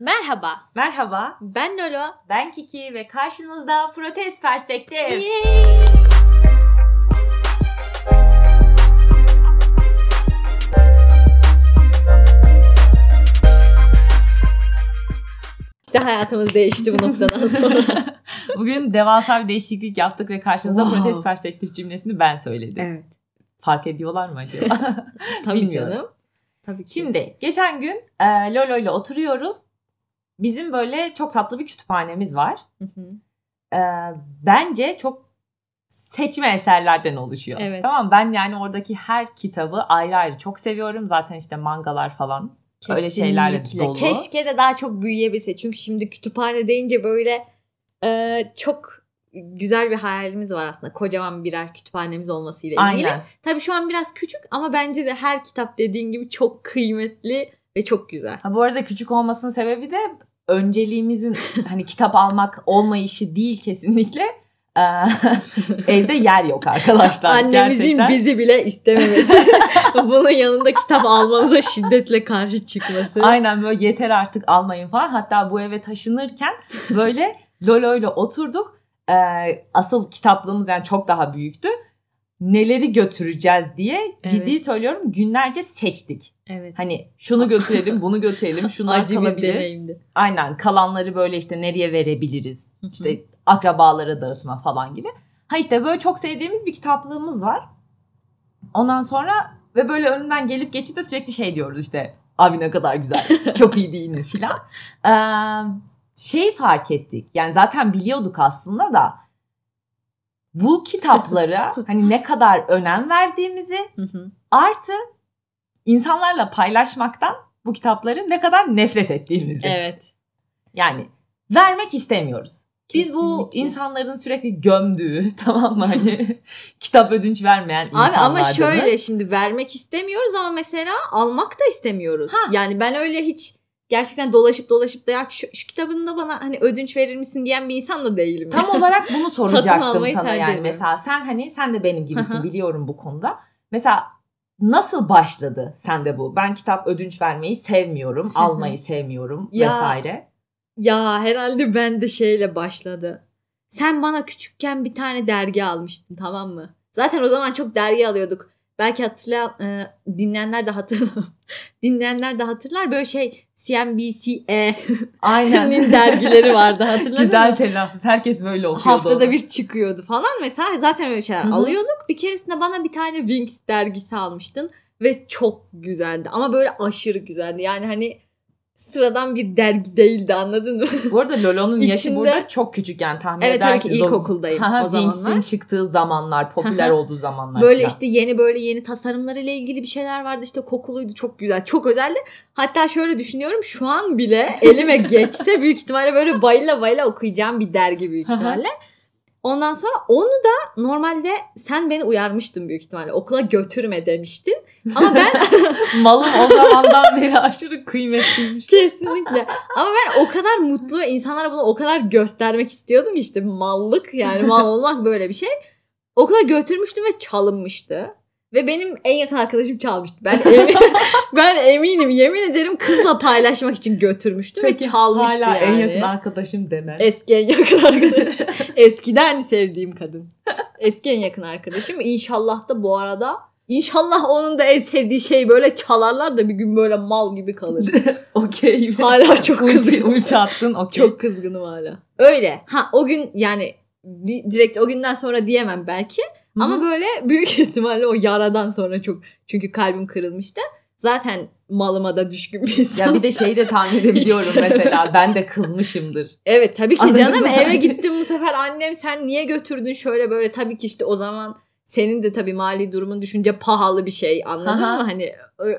Merhaba, Merhaba, ben Lolo. ben Kiki ve karşınızda Protez Perspektif. İşte hayatımız değişti bu noktadan sonra. Bugün devasa bir değişiklik yaptık ve karşınızda Wow. Protez Perspektif cümlesini ben söyledim. evet, Fark ediyorlar mı acaba? tabii Bilmiyorum. canım. Tabii ki. Şimdi geçen gün e, Lolo ile oturuyoruz. Bizim böyle çok tatlı bir kütüphanemiz var. Hı hı. E, bence çok seçme eserlerden oluşuyor. Evet. Tamam ben yani oradaki her kitabı ayrı ayrı çok seviyorum. Zaten işte mangalar falan öyle şeylerle Kesinlikle. dolu. Keşke de daha çok büyüyebilse. Çünkü şimdi kütüphane deyince böyle e, çok güzel bir hayalimiz var aslında. Kocaman birer kütüphanemiz olmasıyla ilgili. Aynen. Tabii şu an biraz küçük ama bence de her kitap dediğin gibi çok kıymetli ve çok güzel. Ha, bu arada küçük olmasının sebebi de önceliğimizin hani kitap almak olmayışı değil kesinlikle. Ee, evde yer yok arkadaşlar. Annemizin gerçekten. bizi bile istememesi. Bunun yanında kitap almamıza şiddetle karşı çıkması. Aynen böyle yeter artık almayın falan. Hatta bu eve taşınırken böyle Lolo ile oturduk. Ee, asıl kitaplığımız yani çok daha büyüktü. Neleri götüreceğiz diye ciddi Evet. söylüyorum günlerce seçtik. Evet. Hani şunu götürelim, bunu götürelim, şunlar Acı bir deneyimdi. Aynen kalanları böyle işte nereye verebiliriz? İşte akrabalara dağıtma falan gibi. Ha işte böyle çok sevdiğimiz bir kitaplığımız var. Ondan sonra ve böyle önünden gelip geçip de sürekli şey diyoruz işte abi ne kadar güzel çok iyi değil mi filan. Ee, şey fark ettik yani zaten biliyorduk aslında da bu kitaplara hani ne kadar önem verdiğimizi artı insanlarla paylaşmaktan bu kitapları ne kadar nefret ettiğimizi. evet. Yani vermek istemiyoruz. Biz bu Kesinlikle. insanların sürekli gömdüğü tamam mı hani kitap ödünç vermeyen Abi insanlardanız. ama şöyle şimdi vermek istemiyoruz ama mesela almak da istemiyoruz. Ha. Yani ben öyle hiç gerçekten dolaşıp dolaşıp da ya şu, şu kitabını da bana hani ödünç verir misin diyen bir insan da değilim. Tam olarak bunu soracaktım sana yani mesela sen hani sen de benim gibisin biliyorum bu konuda. Mesela nasıl başladı sende bu? Ben kitap ödünç vermeyi sevmiyorum, almayı sevmiyorum Ya. vesaire. Ya herhalde ben de şeyle başladı. Sen bana küçükken bir tane dergi almıştın tamam mı? Zaten o zaman çok dergi alıyorduk. Belki hatırlayan e, dinleyenler de hatırlar. dinleyenler de hatırlar. Böyle şey CNBC'nin Aynen. dergileri vardı hatırladın mı? Güzel telaffuz. Herkes böyle okuyordu. Haftada onu. bir çıkıyordu falan. Mesela zaten öyle şeyler Hı hı. alıyorduk. Bir keresinde bana bir tane Wings dergisi almıştın. Ve çok güzeldi. Ama böyle aşırı güzeldi. Yani hani sıradan bir dergi değildi anladın mı? Bu arada Lolo'nun yaşı İçinde- burada çok küçük yani tahmin evet tabii ki edersiniz. O- ilkokuldayım Haha, o zamanlar. Çıktığı zamanlar, popüler olduğu zamanlar. Böyle falan. işte yeni böyle yeni tasarımlarıyla ilgili bir şeyler vardı. İşte kokuluydu çok güzel, çok özeldi. Hatta şöyle düşünüyorum şu an bile elime geçse büyük ihtimalle böyle bayıla bayıla okuyacağım bir dergi büyük ihtimalle. Ondan sonra onu da normalde sen beni uyarmıştın büyük ihtimalle. Okula götürme demiştin. Ama ben Malım o zamandan beri aşırı kıymetliymiş. kesinlikle. Ama ben o kadar mutlu ve insanlara bunu o kadar göstermek istiyordum işte mallık yani mal olmak böyle bir şey. Okula götürmüştüm ve çalınmıştı. Ve benim en yakın arkadaşım çalmıştı. Ben emin, ben eminim yemin ederim kızla paylaşmak için götürmüştüm ve çalmıştı hala yani. en yakın arkadaşım deme. Eski en yakın arkadaşım. Eskiden sevdiğim kadın. Eski en yakın arkadaşım. İnşallah da bu arada İnşallah onun da en sevdiği şey böyle çalarlar da bir gün böyle mal gibi kalır. Okey. Hala çok kızgınım. ulti attın okey. Çok kızgınım hala. Öyle. Ha o gün yani di- direkt o günden sonra diyemem belki. Hı hı. Ama böyle büyük ihtimalle o yaradan sonra çok çünkü kalbim kırılmıştı. Zaten malıma da düşkün bir insan. ya bir de şeyi de tahmin edebiliyorum İşte. mesela. Ben de kızmışımdır. Evet tabii ki Anladın canım mı? eve gittim bu sefer annem sen niye götürdün şöyle böyle tabii ki işte o zaman senin de tabii mali durumun düşünce pahalı bir şey anladın Aha. mı? Hani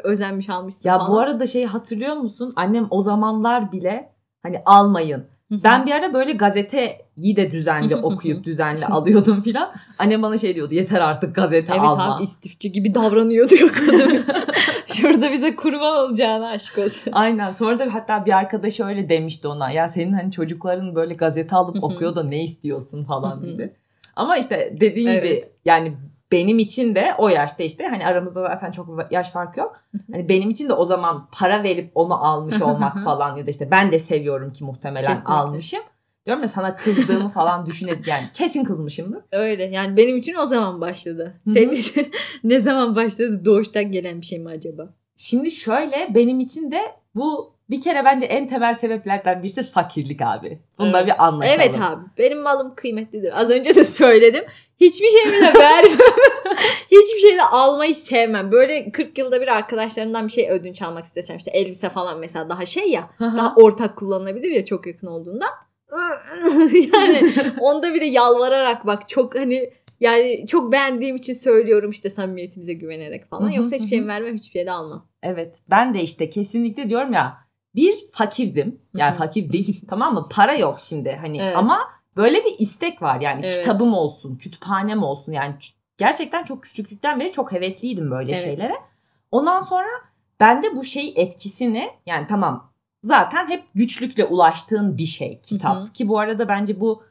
özenmiş almışsın Ya falan. bu arada şeyi hatırlıyor musun? Annem o zamanlar bile hani almayın. Ben bir ara böyle gazeteyi de düzenli okuyup düzenli alıyordum filan. Annem bana şey diyordu yeter artık gazete Evet alma. abi istifçi gibi davranıyor diyor kadın. Şurada bize kurban olacağına aşk olsun. Aynen. Sonra da hatta bir arkadaşı öyle demişti ona. Ya senin hani çocukların böyle gazete alıp okuyor da ne istiyorsun falan gibi. Ama işte dediğin gibi Evet. yani benim için de o yaşta işte hani aramızda zaten çok yaş farkı yok. Hani benim için de o zaman para verip onu almış olmak falan ya da işte ben de seviyorum ki muhtemelen Kesinlikle. almışım. Diyorum ya sana kızdığımı falan düşünelim yani kesin kızmışımdır. Öyle yani benim için o zaman başladı. Senin için ne zaman başladı? Doğuştan gelen bir şey mi acaba? Şimdi şöyle benim için de bu bir kere bence en temel sebeplerden birisi fakirlik abi. Bunda Evet. bir anlaşalım. Evet abi benim malım kıymetlidir. Az önce de söyledim. Hiçbir şeyimi de vermem. Hiçbir şey de almayı sevmem. Böyle 40 yılda bir arkadaşlarımdan bir şey ödünç almak istesem işte elbise falan mesela daha şey ya daha ortak kullanılabilir ya çok yakın olduğunda. yani onda bile yalvararak bak çok hani yani çok beğendiğim için söylüyorum işte samimiyetimize güvenerek falan. Hı hı, Yoksa hiçbir şey vermem hiçbir şey de almam. Evet ben de işte kesinlikle diyorum ya bir fakirdim yani Hı hı. fakir değil tamam mı para yok şimdi hani Evet. ama böyle bir istek var yani Evet. kitabım olsun kütüphanem olsun yani gerçekten çok küçüklükten beri çok hevesliydim böyle Evet. şeylere. Ondan sonra bende bu şey etkisini yani tamam zaten hep güçlükle ulaştığın bir şey kitap Hı hı. ki bu arada bence bu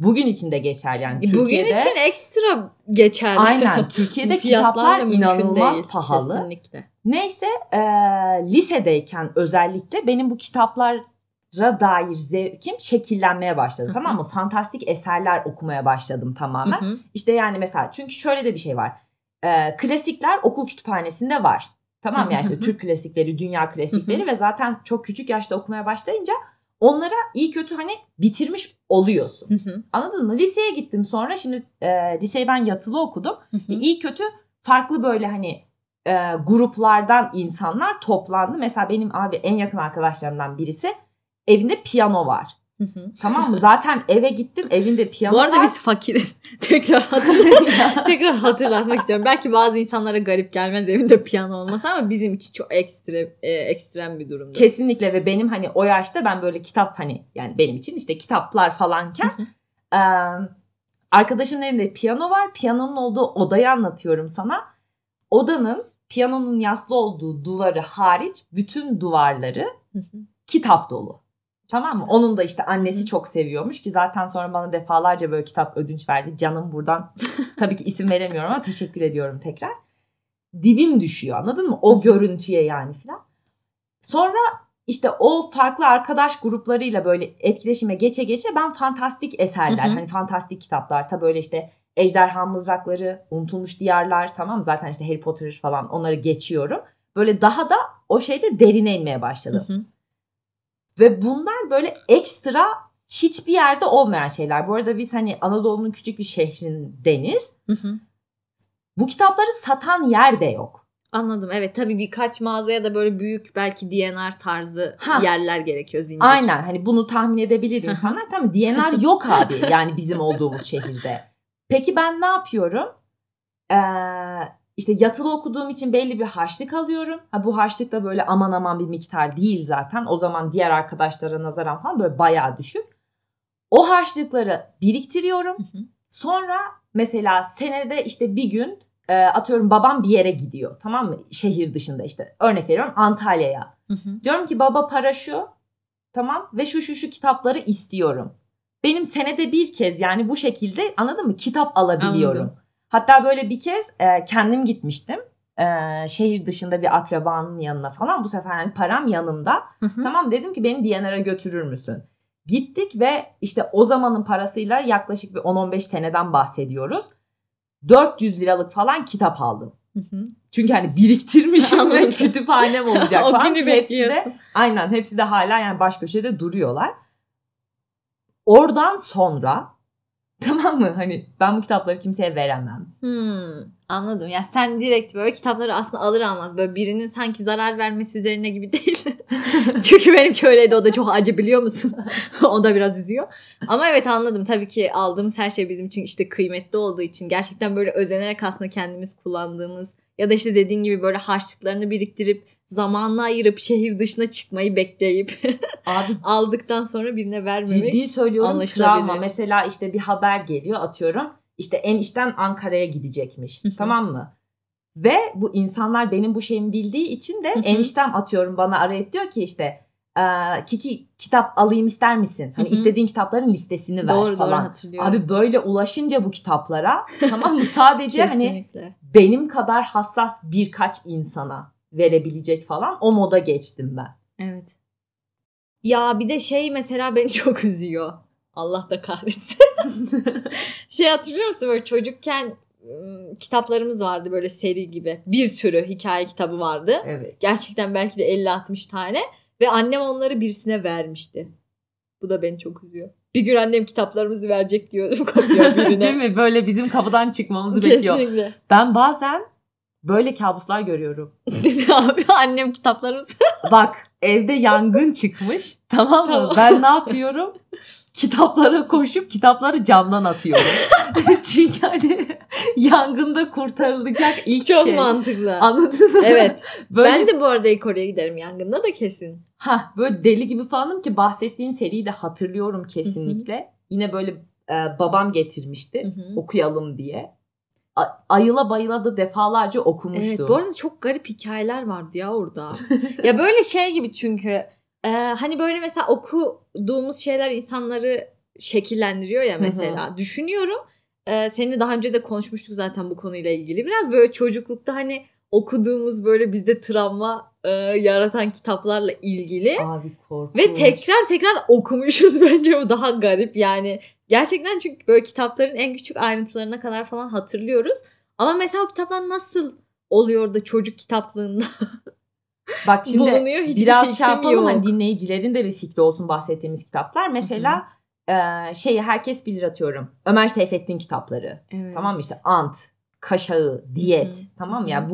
bugün için de geçerli yani Bugün Türkiye'de. için ekstra geçerli. Aynen Türkiye'de kitaplar inanılmaz değil. pahalı. Kesinlikle. Neyse eee, lisedeyken özellikle benim bu kitaplara dair zevkim şekillenmeye başladı. Hı hı. tamam mı? Fantastik eserler okumaya başladım tamamen. Hı hı. İşte yani mesela çünkü şöyle de bir şey var. Eee, klasikler okul kütüphanesinde var. Tamam mı? Yani işte Türk klasikleri, dünya klasikleri ve zaten çok küçük yaşta okumaya başlayınca onlara iyi kötü hani bitirmiş oluyorsun. Hı hı. Anladın mı? Liseye gittim sonra şimdi eee liseyi ben yatılı okudum. Hı hı. iyi kötü farklı böyle hani e, gruplardan insanlar toplandı. Mesela benim abi en yakın arkadaşlarımdan birisi evinde piyano var. Hı hı. Tamam mı? Zaten eve gittim evinde piyano Bu arada var. biz fakiriz. Tekrar hatırlat tekrar hatırlatmak istiyorum. Belki bazı insanlara garip gelmez evinde piyano olması ama bizim için çok ekstra e, ekstrem bir durumdu. Kesinlikle ve benim hani o yaşta ben böyle kitap hani yani benim için işte kitaplar falanken e, arkadaşımın evinde piyano var. Piyanonun olduğu odayı anlatıyorum sana. Odanın piyanonun yaslı olduğu duvarı hariç bütün duvarları kitap dolu. Tamam mı? Onun da işte annesi çok seviyormuş ki zaten sonra bana defalarca böyle kitap ödünç verdi. Canım buradan tabii ki isim veremiyorum ama teşekkür ediyorum tekrar. Dibim düşüyor anladın mı? O görüntüye yani filan. Sonra işte o farklı arkadaş gruplarıyla böyle etkileşime geçe geçe ben fantastik eserler hani fantastik kitaplar tabii böyle işte Ejderha Mızrakları, Unutulmuş Diyarlar tamam? Zaten işte Harry Potter falan onları geçiyorum. Böyle daha da o şeyde derine inmeye başladım. Hı hı. Ve bunlar böyle ekstra hiçbir yerde olmayan şeyler. Bu arada biz hani Anadolu'nun küçük bir şehrindeniz. Hı hı. Bu kitapları satan yer de yok. Anladım. Evet tabii birkaç mağazaya da böyle büyük belki DNR tarzı Ha. yerler gerekiyor zincir. Aynen hani bunu tahmin edebilir insanlar. Tamam DNR yok abi yani bizim olduğumuz şehirde. Peki ben ne yapıyorum? Ee, işte yatılı okuduğum için belli bir harçlık alıyorum. Ha, bu harçlık da böyle aman aman bir miktar değil zaten. O zaman diğer arkadaşlara nazaran falan böyle bayağı düşük. O harçlıkları biriktiriyorum. Hı hı. Sonra mesela senede işte bir gün e, atıyorum babam bir yere gidiyor tamam mı? Şehir dışında işte örnek veriyorum Antalya'ya. Diyorum ki baba para şu tamam ve şu şu şu kitapları istiyorum. Benim senede bir kez yani bu şekilde anladın mı kitap alabiliyorum. Anladım. Hatta böyle bir kez e, kendim gitmiştim. E, şehir dışında bir akrabanın yanına falan bu sefer hani param yanımda. Hı hı. Tamam dedim ki beni DNR'a götürür müsün? Gittik ve işte o zamanın parasıyla yaklaşık bir 10-15 seneden bahsediyoruz. 400 liralık falan kitap aldım. Hı hı. Çünkü hani biriktirmişim ve kütüphanem olacak O falan. günü hepsi de, aynen hepsi de hala yani baş köşede duruyorlar. Oradan sonra tamam mı hani ben bu kitapları kimseye veremem. Hmm, anladım. Ya sen direkt böyle kitapları aslında alır almaz böyle birinin sanki zarar vermesi üzerine gibi değil. Çünkü benimki öyleydi o da çok acı biliyor musun? o da biraz üzüyor. Ama evet anladım. Tabii ki aldığımız her şey bizim için işte kıymetli olduğu için gerçekten böyle özenerek aslında kendimiz kullandığımız ya da işte dediğin gibi böyle harçlıklarını biriktirip zamanla ayırıp şehir dışına çıkmayı bekleyip Abi aldıktan sonra birine vermemek. ciddi söylüyorum travma. Mesela işte bir haber geliyor atıyorum. İşte enişten Ankara'ya gidecekmiş. Tamam mı? Ve bu insanlar benim bu şeyimi bildiği için de eniştem atıyorum bana arayıp diyor ki işte e, Kiki kitap alayım ister misin? Hani istediğin kitapların listesini ver doğru doğru falan. hatırlıyorum. Abi böyle ulaşınca bu kitaplara tamam mı? Sadece hani benim kadar hassas birkaç insana verebilecek falan o moda geçtim ben. Evet. Ya bir de şey mesela beni çok üzüyor. Allah da kahretsin. şey hatırlıyor musun böyle çocukken ım, kitaplarımız vardı böyle seri gibi. Bir sürü hikaye kitabı vardı. Evet. Gerçekten belki de 50-60 tane. Ve annem onları birisine vermişti. Bu da beni çok üzüyor. Bir gün annem kitaplarımızı verecek diyordum. Değil mi? Böyle bizim kapıdan çıkmamızı bekliyor. Kesinlikle. Ben bazen böyle kabuslar görüyorum. Abi annem kitaplarımızı Bak evde yangın çıkmış tamam mı? Tamam. Ben ne yapıyorum? Kitaplara koşup kitapları camdan atıyorum. Çünkü hani yangında kurtarılacak ilk çok şey. mantıklı. Anladın mı? Evet. Böyle, Ben de bu arada ilk oraya giderim yangında da kesin. Hah, böyle deli gibi falanım ki bahsettiğin seriyi de hatırlıyorum kesinlikle. Yine böyle e, babam getirmişti Hı hı. okuyalım diye. Ayıla bayıla da defalarca okumuştum. Evet bu arada çok garip hikayeler vardı ya orada. ya böyle şey gibi çünkü e, hani böyle mesela okuduğumuz şeyler insanları şekillendiriyor ya mesela. Düşünüyorum. E, seninle daha önce de konuşmuştuk zaten bu konuyla ilgili. Biraz böyle çocuklukta hani okuduğumuz böyle bizde travma e, yaratan kitaplarla ilgili. Abi korkunç. Ve tekrar tekrar okumuşuz bence bu daha garip yani. Gerçekten çünkü böyle kitapların en küçük ayrıntılarına kadar falan hatırlıyoruz. Ama mesela o kitaplar nasıl oluyor da çocuk kitaplığında Bak şimdi bulunuyor hiçbir biraz şey yapalım hani dinleyicilerin de bir fikri olsun bahsettiğimiz kitaplar. Mesela e, şeyi herkes bilir atıyorum. Ömer Seyfettin kitapları. Evet. Tamam mı işte Ant, Kaşağı, Diyet. Hı hı. Tamam mı? Hı Yani hı.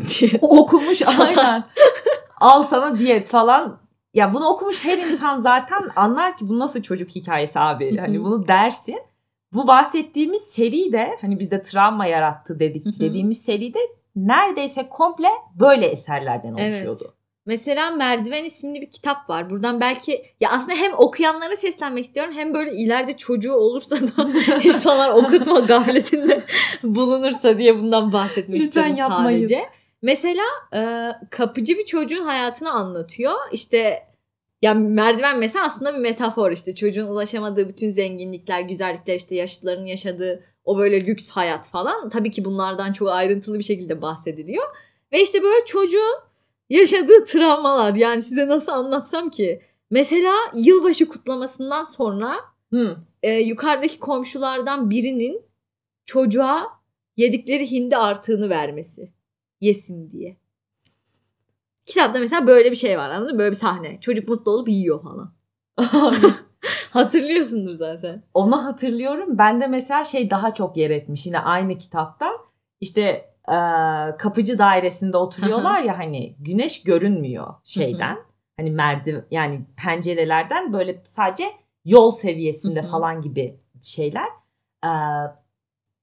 Bunları okumuş aynen. Al sana diyet falan. Ya bunu okumuş her insan zaten anlar ki bu nasıl çocuk hikayesi abi. Hani bunu dersin. Bu bahsettiğimiz seri de hani bizde travma yarattı dedik dediğimiz seri de neredeyse komple böyle eserlerden Evet. oluşuyordu. Mesela Merdiven isimli bir kitap var. Buradan belki ya aslında hem okuyanlara seslenmek istiyorum hem böyle ileride çocuğu olursa da insanlar okutma gafletinde bulunursa diye bundan bahsetmek Lütfen istiyorum yapmayın. sadece. Mesela e, kapıcı bir çocuğun hayatını anlatıyor. İşte ya merdiven mesela aslında bir metafor işte çocuğun ulaşamadığı bütün zenginlikler, güzellikler işte yaşlıların yaşadığı o böyle lüks hayat falan. Tabii ki bunlardan çok ayrıntılı bir şekilde bahsediliyor. Ve işte böyle çocuğun yaşadığı travmalar yani size nasıl anlatsam ki. Mesela yılbaşı kutlamasından sonra Hı. e, yukarıdaki komşulardan birinin çocuğa yedikleri hindi artığını vermesi. Yesin diye. Kitapta mesela böyle bir şey var anladın mı? Böyle bir sahne. Çocuk mutlu olup yiyor falan. Hatırlıyorsundur zaten. Onu hatırlıyorum. Ben de mesela şey daha çok yer etmiş yine aynı kitaptan. İşte e, kapıcı dairesinde oturuyorlar ya hani güneş görünmüyor şeyden. hani merdiven yani pencerelerden böyle sadece yol seviyesinde falan gibi şeyler. E,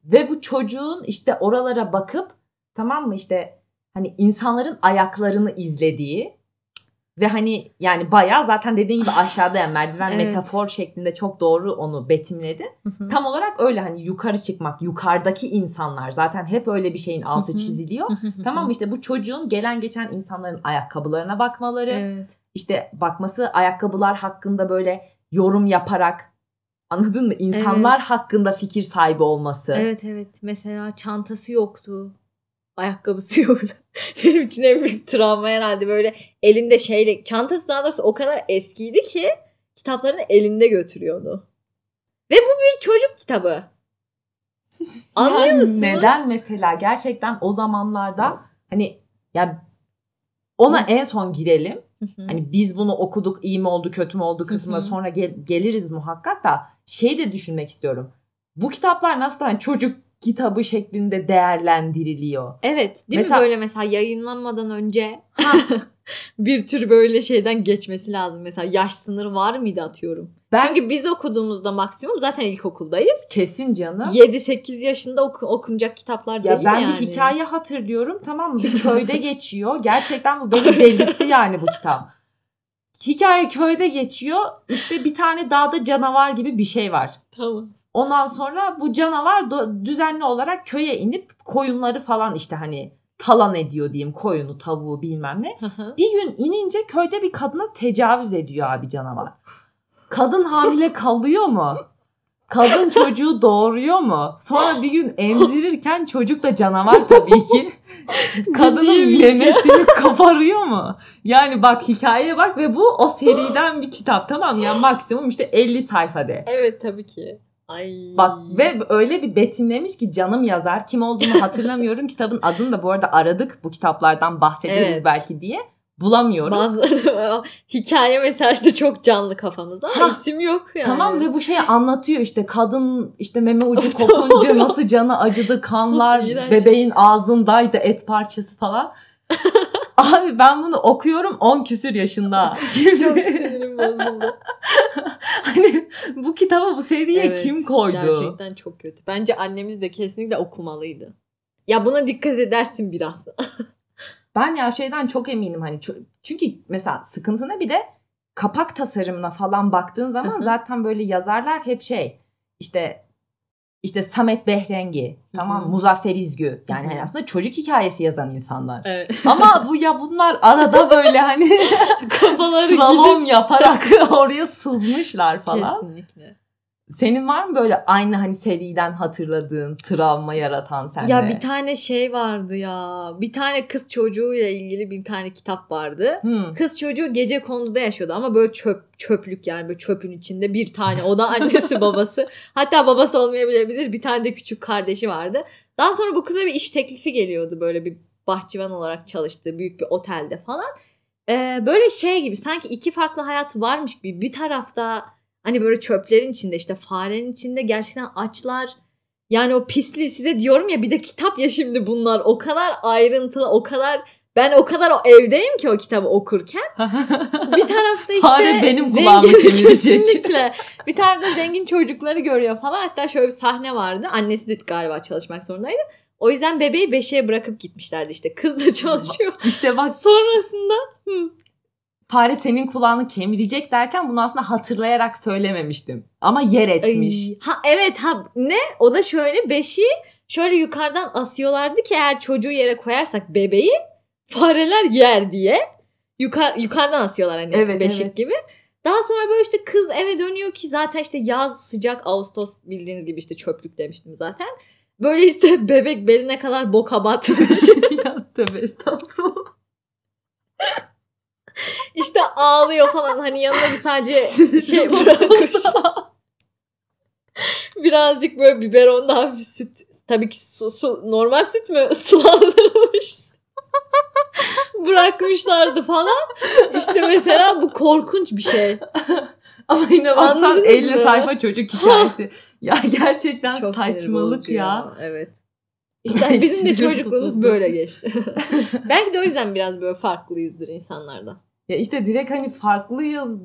ve bu çocuğun işte oralara bakıp tamam mı işte hani insanların ayaklarını izlediği ve hani yani bayağı zaten dediğin gibi aşağıda yani merdiven Evet. metafor şeklinde çok doğru onu betimledi. Tam olarak öyle hani yukarı çıkmak, yukarıdaki insanlar zaten hep öyle bir şeyin altı Hı hı. çiziliyor. tamam mı işte bu çocuğun gelen geçen insanların ayakkabılarına bakmaları, Evet. işte bakması ayakkabılar hakkında böyle yorum yaparak anladın mı? İnsanlar hakkında fikir sahibi olması. Evet evet. Mesela çantası yoktu. Ayakkabısı yoktu. Benim için en büyük travma herhalde böyle elinde şeyle çantası daha doğrusu o kadar eskiydi ki kitaplarını elinde götürüyordu. Ve bu bir çocuk kitabı. Anlıyor Yani musunuz? Neden mesela gerçekten o zamanlarda hani ya ona en son girelim. Hani biz bunu okuduk iyi mi oldu kötü mü oldu kısmına sonra gel- geliriz muhakkak da şey de düşünmek istiyorum. Bu kitaplar nasıl hani çocuk kitabı şeklinde değerlendiriliyor? Evet değil Mesela- mi böyle mesela yayınlanmadan önce bir tür böyle şeyden geçmesi lazım. Mesela yaş sınırı var mıydı atıyorum. Ben Çünkü biz okuduğumuzda maksimum zaten ilkokuldayız. kesin canım. 7-8 yaşında oku- okunacak kitaplar Ya değil ben yani. bir hikaye hatırlıyorum tamam mı? Bir köyde geçiyor. Gerçekten bu beni belirtti yani bu kitap. Hikaye köyde geçiyor. İşte bir tane dağda canavar gibi bir şey var. Tamam. Ondan sonra bu canavar düzenli olarak köye inip koyunları falan işte hani talan ediyor diyeyim koyunu, tavuğu bilmem ne. Bir gün inince köyde bir kadına tecavüz ediyor abi canavar. Kadın hamile kalıyor mu? Kadın çocuğu doğuruyor mu? Sonra bir gün emzirirken çocuk da canavar tabii ki. Kadının memesini kaparıyor mu? Yani bak hikayeye bak ve bu o seriden bir kitap tamam mı? Yani maksimum işte 50 sayfada. Evet tabii ki. Ay. Bak ve öyle bir betimlemiş ki canım yazar. Kim olduğunu hatırlamıyorum. Kitabın adını da bu arada aradık. Bu kitaplardan bahsederiz Evet. belki diye. Bulamıyoruz. Bazıları hikaye mesajda çok canlı kafamızda ama Ha. isim yok yani. Tamam ve bu şeyi anlatıyor işte kadın işte meme ucu kopunca nasıl canı acıdı kanlar Sus, bebeğin ağzındaydı et parçası falan. Abi ben bunu okuyorum 10 küsür yaşında. çok Şimdi sinirim bozuldu. hani bu kitaba bu seriye Evet, kim koydu? Gerçekten çok kötü. Bence annemiz de kesinlikle okumalıydı. Ya buna dikkat edersin biraz. Ben ya şeyden çok eminim hani çünkü mesela sıkıntı ne bir de kapak tasarımına falan baktığın zaman zaten böyle yazarlar hep şey işte işte Samet Behrengi tamam Hı hı. Muzaffer İzgü yani hani aslında çocuk hikayesi yazan insanlar. Evet. Ama bu ya bunlar arada böyle hani Kafaları slalom yaparak oraya sızmışlar falan. Kesinlikle. Senin var mı böyle aynı hani seriden hatırladığın travma yaratan sende? Ya bir tane şey vardı ya. Bir tane kız çocuğuyla ilgili bir tane kitap vardı. Hmm. Kız çocuğu gece konuda yaşıyordu ama böyle çöp çöplük yani böyle çöpün içinde bir tane o da annesi babası hatta babası olmayabilir bir tane de küçük kardeşi vardı. Daha sonra bu kıza bir iş teklifi geliyordu böyle bir bahçıvan olarak çalıştığı büyük bir otelde falan. Ee, böyle şey gibi sanki iki farklı hayat varmış gibi bir tarafta hani böyle çöplerin içinde işte farenin içinde gerçekten açlar. Yani o pisliği size diyorum ya bir de kitap ya şimdi bunlar o kadar ayrıntılı o kadar ben o kadar o evdeyim ki o kitabı okurken bir tarafta işte Fare benim kulağımı. Kesinlikle. Bir tarafta zengin çocukları görüyor falan. Hatta şöyle bir sahne vardı. Annesi de galiba çalışmak zorundaydı. O yüzden bebeği beşiğe bırakıp gitmişlerdi işte. Kız da çalışıyor. işte bak Sonrasında fare senin kulağını kemirecek derken bunu aslında hatırlayarak söylememiştim. Ama yer etmiş. Ay, ha evet ha ne? O da şöyle beşiği şöyle yukarıdan asıyorlardı ki eğer çocuğu yere koyarsak bebeği fareler yer diye. Yukar, yukarıdan asıyorlar hani Evet, beşik evet. gibi. Daha sonra böyle işte kız eve dönüyor ki zaten işte yaz sıcak Ağustos bildiğiniz gibi işte çöplük demiştim zaten. Böyle işte bebek beline kadar boka batmış. ya tövbe estağfurullah. İşte ağlıyor falan hani yanına bir sadece şey bırakmış. Birazcık böyle biberonda hafif süt. Tabii ki su, su normal süt mü? Sulandırılmış. Bırakmışlardı falan. İşte mesela bu korkunç bir şey. Ama yine baksan Anladınız 50 mı? sayfa çocuk hikayesi. ya gerçekten Çok saçmalık bozucu ya. Evet. İşte bizim de çocukluğumuz böyle geçti. Belki de o yüzden biraz böyle farklıyızdır insanlardan. Ya işte direkt hani farklıyız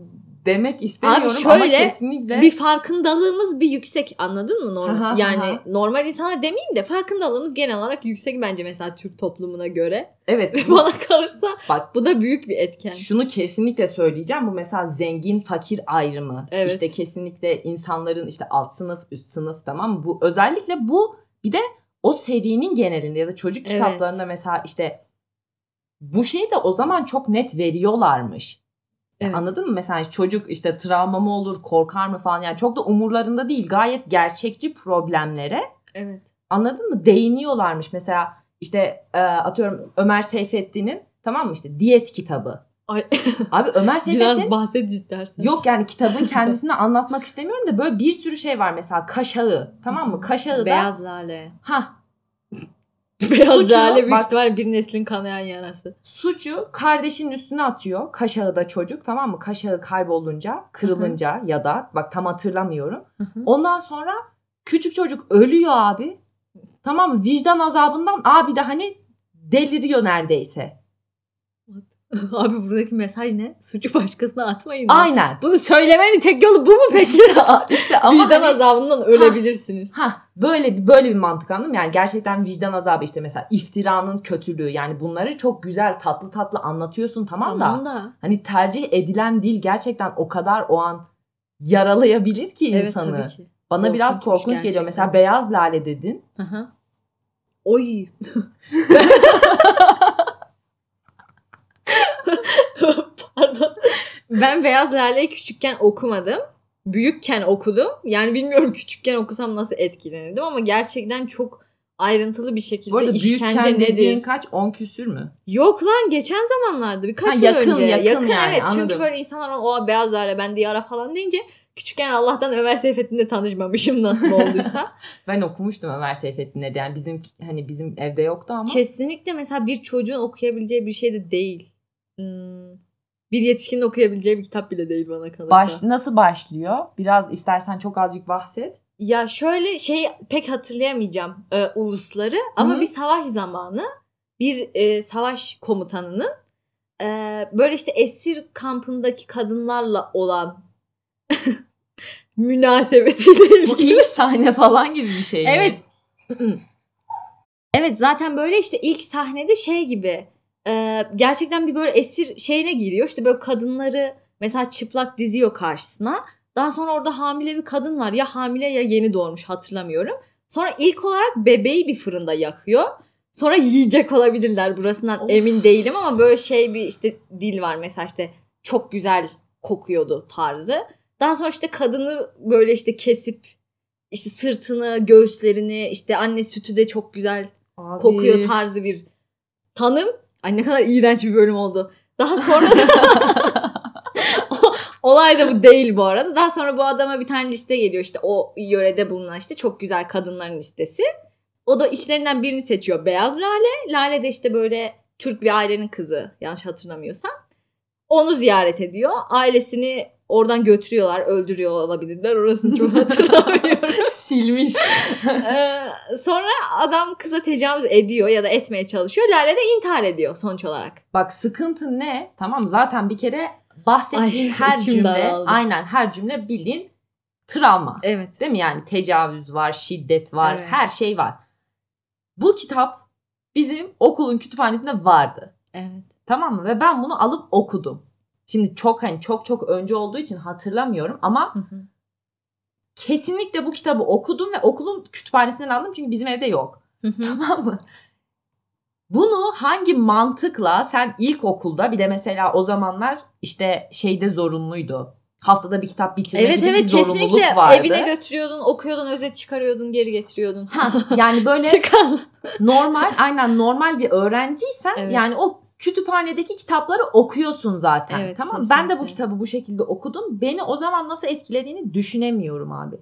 demek istemiyorum Abi ama şöyle, kesinlikle Bir farkındalığımız bir yüksek anladın mı? Normal, yani normal insanlar demeyeyim de farkındalığımız genel olarak yüksek bence mesela Türk toplumuna göre. evet Bana kalırsa bak bu da büyük bir etken. şunu kesinlikle söyleyeceğim. Bu mesela zengin fakir ayrımı. Evet. İşte kesinlikle insanların işte alt sınıf üst sınıf tamam? Bu özellikle bu bir de o serinin genelinde ya da çocuk Evet. kitaplarında mesela işte bu şeyi de o zaman çok net veriyorlarmış. Evet. Anladın mı? Mesela çocuk işte travma mı olur, korkar mı falan yani çok da umurlarında değil. Gayet gerçekçi problemlere Evet. anladın mı? Değiniyorlarmış. Mesela işte e, atıyorum Ömer Seyfettin'in tamam mı işte diyet kitabı. Ay, Abi Ömer Seyfettin biraz bahset istersen. yok yani kitabın kendisini anlatmak istemiyorum da böyle bir sürü şey var mesela kaşağı tamam mı? Kaşağı da Beyaz lale. ha Beyaz Suçu, lale büyük bak- ihtimalle bir neslin kanayan yarası. suçu kardeşinin üstüne atıyor. Kaşağı da çocuk tamam mı? Kaşağı kaybolunca, kırılınca ya da bak tam hatırlamıyorum. Ondan sonra küçük çocuk ölüyor abi. Tamam mı? Vicdan azabından abi de hani deliriyor neredeyse. Abi buradaki mesaj ne? Suçu başkasına atmayın. Aynen. Bunu söylemenin tek yolu bu mu peki? işte ama Vicdan hani- azabından ölebilirsiniz. Ha böyle bir böyle bir mantık anladın mı? Yani gerçekten vicdan azabı işte mesela iftiranın kötülüğü yani bunları çok güzel tatlı tatlı anlatıyorsun tamam, da Tamam da. hani tercih edilen dil gerçekten o kadar o an yaralayabilir ki Evet insanı. tabii ki. Bana biraz Korkunç korkunç geliyor. gerçekten. Mesela beyaz lale dedin. Aha. Oy. Pardon. Ben Beyaz Lale'yi küçükken okumadım. Büyükken okudum. Yani bilmiyorum küçükken okusam nasıl etkilenirdim ama gerçekten çok ayrıntılı bir şekilde Bu arada işkence nedir? kaç? 10 küsür mü? Yok lan geçen zamanlarda birkaç Ha, yıl yakın, önce. yakın yani, evet çünkü anladım. böyle insanlar o beyaz lale ben Diyara falan deyince küçükken Allah'tan Ömer Seyfettin'le tanışmamışım nasıl olduysa. Ben okumuştum Ömer Seyfettin'leri. Yani bizim hani bizim evde yoktu ama. Kesinlikle mesela bir çocuğun okuyabileceği bir şey de değil. Hmm, bir yetişkinin okuyabileceği bir kitap bile değil bana kalırsa. Baş, nasıl başlıyor? Biraz istersen çok azıcık bahset. Ya şöyle şey pek hatırlayamayacağım e, ulusları ama Hı. bir savaş zamanı bir e, savaş komutanının e, böyle işte esir kampındaki kadınlarla olan münasebetiyle Bu ilgili. ilk sahne falan gibi bir şey. Evet. evet zaten böyle işte ilk sahnede şey gibi e, gerçekten bir böyle esir şeyine giriyor. İşte böyle kadınları mesela çıplak diziyor karşısına. Daha sonra orada hamile bir kadın var. Ya hamile ya yeni doğurmuş hatırlamıyorum. Sonra ilk olarak bebeği bir fırında yakıyor. Sonra yiyecek olabilirler burasından Of. emin değilim ama böyle şey bir işte dil var mesela işte çok güzel kokuyordu tarzı. Daha sonra işte kadını böyle işte kesip işte sırtını, göğüslerini, işte anne sütü de çok güzel Abi. kokuyor tarzı bir tanım. Ay ne kadar iğrenç bir bölüm oldu. Daha sonra olay da bu değil bu arada. Daha sonra bu adama bir tane liste geliyor işte o yörede bulunan işte çok güzel kadınların listesi. O da içlerinden birini seçiyor. Beyaz Lale. Lale de işte böyle Türk bir ailenin kızı yanlış hatırlamıyorsam. Onu ziyaret ediyor. Ailesini oradan götürüyorlar. Öldürüyor olabilirler. Orasını çok hatırlamıyorum. Silmiş. Ee, sonra adam kıza tecavüz ediyor ya da etmeye çalışıyor. Lale de intihar ediyor sonuç olarak. Bak sıkıntı ne? Tamam zaten bir kere bahsettiğin Ay, her cümle daraldı. aynen her cümle bildiğin travma. Evet. Değil mi? Yani tecavüz var, şiddet var, Evet. her şey var. Bu kitap bizim okulun kütüphanesinde vardı. Evet. Tamam mı? Ve ben bunu alıp okudum. Şimdi çok hani çok çok önce olduğu için hatırlamıyorum ama kesinlikle bu kitabı okudum ve okulun kütüphanesinden aldım çünkü bizim evde yok. Tamam mı? Bunu hangi mantıkla sen ilkokulda bir de mesela o zamanlar işte şeyde zorunluydu. Haftada bir kitap bitirme evet gibi evet bir zorunluluk kesinlikle vardı. evine götürüyordun, okuyordun, özet çıkarıyordun, geri getiriyordun. Ha, yani böyle normal aynen normal bir öğrenciysen Evet. yani o kütüphanedeki kitapları okuyorsun zaten. Evet, tamam mı? Ben de bu kesinlikle. kitabı bu şekilde okudum. Beni o zaman nasıl etkilediğini düşünemiyorum abi.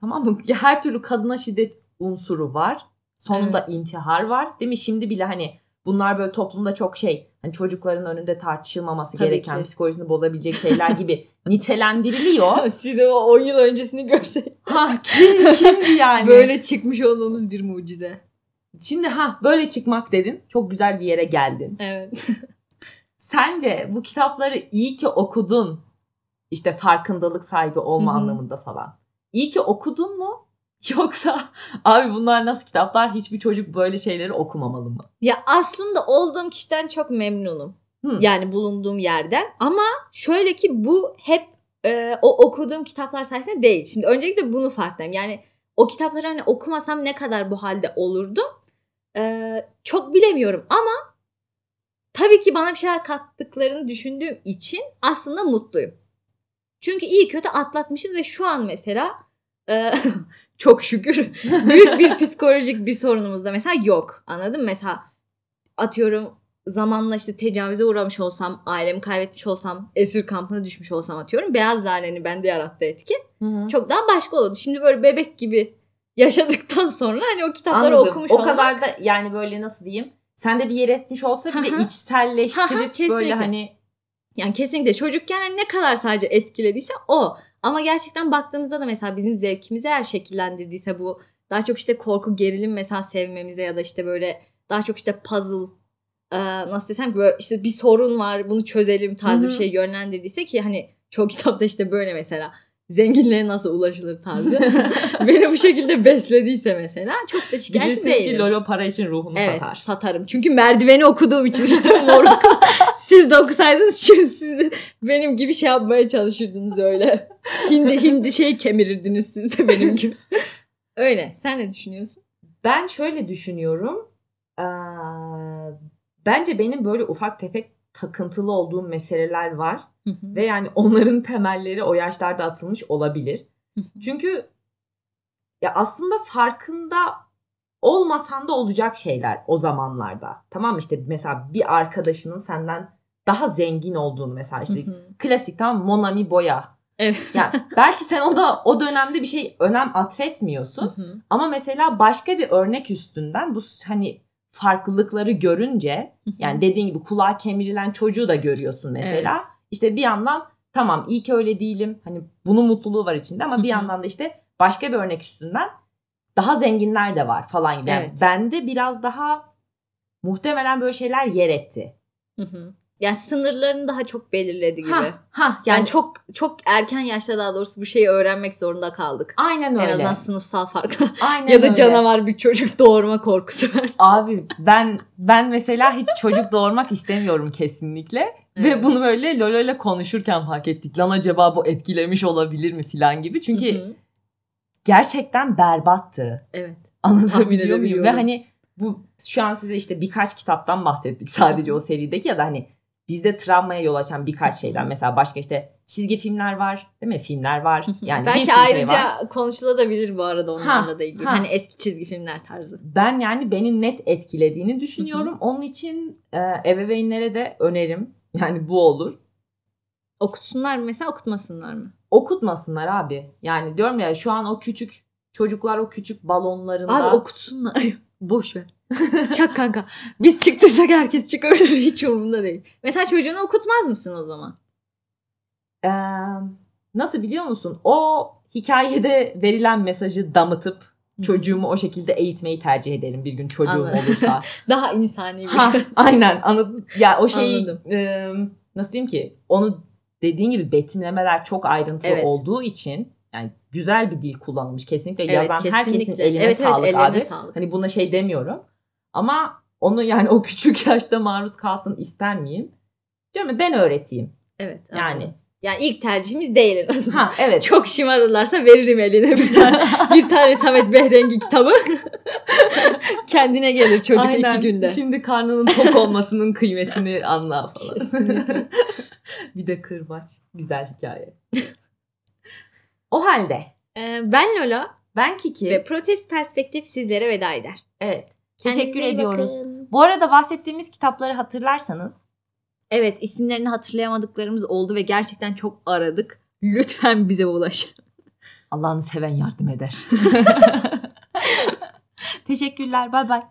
tamam mı? Her türlü kadına şiddet unsuru var. Sonunda intihar var. Değil mi? Şimdi bile hani bunlar böyle toplumda çok şey hani çocukların önünde tartışılmaması Tabii gereken ki. psikolojisini bozabilecek şeyler gibi nitelendiriliyor. Siz o 10 yıl öncesini görsek ha kim kimdi yani? böyle çıkmış olmamız bir mucize. Şimdi ha böyle çıkmak dedin. Çok güzel bir yere geldin. Evet. Sence bu kitapları iyi ki okudun. İşte farkındalık sahibi olma Hı hı. anlamında falan. İyi ki okudun mu? Yoksa abi bunlar nasıl kitaplar? Hiçbir çocuk böyle şeyleri okumamalı mı? Ya aslında olduğum kişiden çok memnunum. Hı. Yani bulunduğum yerden. Ama şöyle ki bu hep e, o okuduğum kitaplar sayesinde değil. Şimdi öncelikle bunu farkındayım. Yani o kitapları hani okumasam ne kadar bu halde olurdum? E, çok bilemiyorum ama tabii ki bana bir şeyler kattıklarını düşündüğüm için aslında mutluyum. Çünkü iyi kötü atlatmışız ve şu an mesela e, çok şükür büyük bir psikolojik bir sorunumuz da mesela yok. Anladın mı? Mesela atıyorum zamanla işte tecavüze uğramış olsam, ailemi kaybetmiş olsam, esir kampına düşmüş olsam atıyorum. Beyaz lalenin bende yarattığı etki Hı hı. çok daha başka olurdu. Şimdi böyle bebek gibi yaşadıktan sonra hani o kitapları Anladım. okumuş o olmak kadar da yani böyle nasıl diyeyim? Sende bir yer etmiş olsa bile içselleştirip böyle hani Yani kesinlikle çocukken hani ne kadar sadece etkilediyse o. Ama gerçekten baktığımızda da mesela bizim zevkimizi eğer şekillendirdiyse bu daha çok işte korku gerilim mesela sevmemize ya da işte böyle daha çok işte puzzle e, nasıl desem böyle işte bir sorun var bunu çözelim tarzı Hı bir şey yönlendirdiyse ki hani çoğu kitapta işte böyle mesela zenginliğe nasıl ulaşılır tarzı beni bu şekilde beslediyse mesela çok da şikayetçi bilirsiniz ki değilim. Lolo para için ruhunu Evet satar. satarım. Çünkü merdiveni okuduğum için işte moruk. siz de okusaydınız şimdi siz de benim gibi şey yapmaya çalışırdınız öyle. Hindi hindi şey kemirirdiniz siz de benim gibi. Öyle. Sen ne düşünüyorsun? Ben şöyle düşünüyorum. Ee, bence benim böyle ufak tefek takıntılı olduğum meseleler var. Hı hı. Ve yani onların temelleri o yaşlarda atılmış olabilir. Hı. Çünkü ya aslında farkında olmasan da olacak şeyler o zamanlarda. Tamam işte mesela bir arkadaşının senden daha zengin olduğunu mesela işte klasik tamam? Monami boya. Evet. Yani belki sen o da o dönemde bir şey önem atfetmiyorsun. Ama mesela başka bir örnek üstünden bu hani farklılıkları görünce yani dediğin gibi kulağa kemirilen çocuğu da görüyorsun mesela. Evet. İşte bir yandan tamam iyi ki öyle değilim. Hani bunun mutluluğu var içinde ama bir yandan da işte başka bir örnek üstünden daha zenginler de var falan gibi. Yani Evet. bende biraz daha muhtemelen böyle şeyler yer etti. Hı hı. Yani sınırlarını daha çok belirledi gibi. Ha, ha yani, yani, çok çok erken yaşta daha doğrusu bu şeyi öğrenmek zorunda kaldık. aynen öyle. En azından sınıfsal farkı. aynen ya da öyle. canavar bir çocuk doğurma korkusu var. Abi ben ben mesela hiç çocuk doğurmak istemiyorum kesinlikle. Ve Evet. bunu böyle Lolo ile konuşurken fark ettik. Lan acaba bu etkilemiş olabilir mi falan gibi. Çünkü Hı hı. gerçekten berbattı. evet. Anlatabiliyor muyum? Ve hani bu şu an size işte birkaç kitaptan bahsettik sadece o serideki ya da hani bizde travmaya yol açan birkaç şeyden. Mesela başka işte çizgi filmler var değil mi? Filmler var. Yani bir Belki sürü ayrıca şey var. konuşulabilir bu arada onlarla da ilgili. ha. Hani eski çizgi filmler tarzı. Ben yani beni net etkilediğini düşünüyorum. Onun için e, ebeveynlere de önerim. Yani bu olur. Okutsunlar mı mesela okutmasınlar mı? Okutmasınlar abi. Yani diyorum ya şu an o küçük çocuklar o küçük balonlarında. Abi okutsunlar. Boş ver. Çak kanka. Biz çıktıysak herkes çıkabilir. Hiç umurumda değil. Mesela çocuğunu okutmaz mısın o zaman? Ee, nasıl biliyor musun? O hikayede verilen mesajı damıtıp çocuğumu o şekilde eğitmeyi tercih ederim bir gün çocuğum Anladım. olursa. Daha insani bir ha, aynen anladım. Ya o şeyi Anladım. e, nasıl diyeyim ki onu dediğin gibi betimlemeler çok ayrıntılı Evet. olduğu için yani güzel bir dil kullanılmış. Kesinlikle Evet, yazan herkesin kesinlikle. eline Evet, evet, sağlık ellerine abi. sağlık. Hani buna şey demiyorum. Ama onu yani o küçük yaşta maruz kalsın ister miyim? Diyorum ya ben öğreteyim. Evet. Yani. anladım. Yani ilk tercihimiz değil en azından. Ha evet. Çok şımarırlarsa veririm eline bir tane. bir tane Samet Behrengi kitabı. Kendine gelir çocuk Aynen. iki günde. Şimdi karnının tok olmasının kıymetini anla falan. Bir de kırbaç. Güzel hikaye. o halde Ee, ben Lola ben Kiki. ve Protest Perspektif sizlere veda eder. evet. Teşekkür Kendinize ediyoruz. bakın. Bu arada bahsettiğimiz kitapları hatırlarsanız Evet isimlerini hatırlayamadıklarımız oldu ve gerçekten çok aradık. Lütfen bize ulaş. Allah'ını seven yardım eder. Teşekkürler. Bay bay.